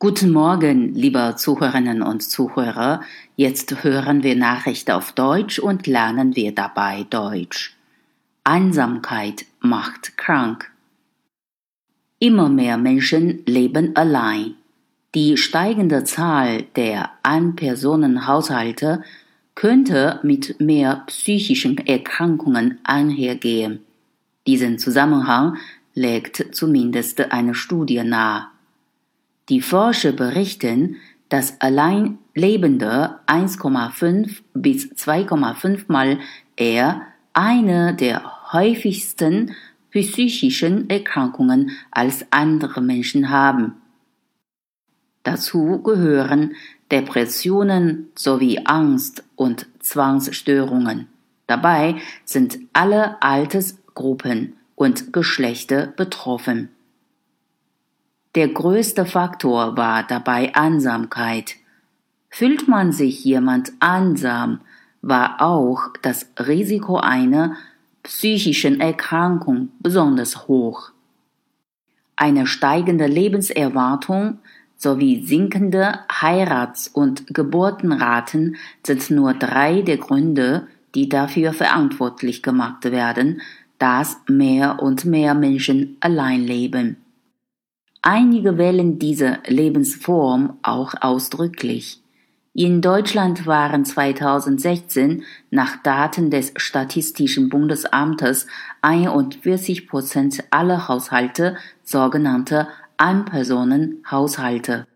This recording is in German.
Guten Morgen, liebe Zuhörerinnen und Zuhörer. Jetzt hören wir Nachrichten auf Deutsch und lernen wir dabei Deutsch. Einsamkeit macht krank. Immer mehr Menschen leben allein. Die steigende Zahl der Einpersonenhaushalte könnte mit mehr psychischen Erkrankungen einhergehen. Diesen Zusammenhang legt zumindest eine Studie nahe. Die Forscher berichten, dass Alleinlebende 1,5 bis 2,5 Mal eher eine der häufigsten psychischen Erkrankungen als andere Menschen haben. Dazu gehören Depressionen sowie Angst und Zwangsstörungen. Dabei sind alle Altersgruppen und Geschlechter betroffen. Der größte Faktor war dabei Einsamkeit. Fühlt man sich jemand einsam, war auch das Risiko einer psychischen Erkrankung besonders hoch. Eine steigende Lebenserwartung sowie sinkende Heirats- und Geburtenraten sind nur drei der Gründe, die dafür verantwortlich gemacht werden, dass mehr und mehr Menschen allein leben. Einige wählen diese Lebensform auch ausdrücklich. In Deutschland waren 2016 nach Daten des Statistischen Bundesamtes 41 Prozent aller Haushalte sogenannte Einpersonenhaushalte.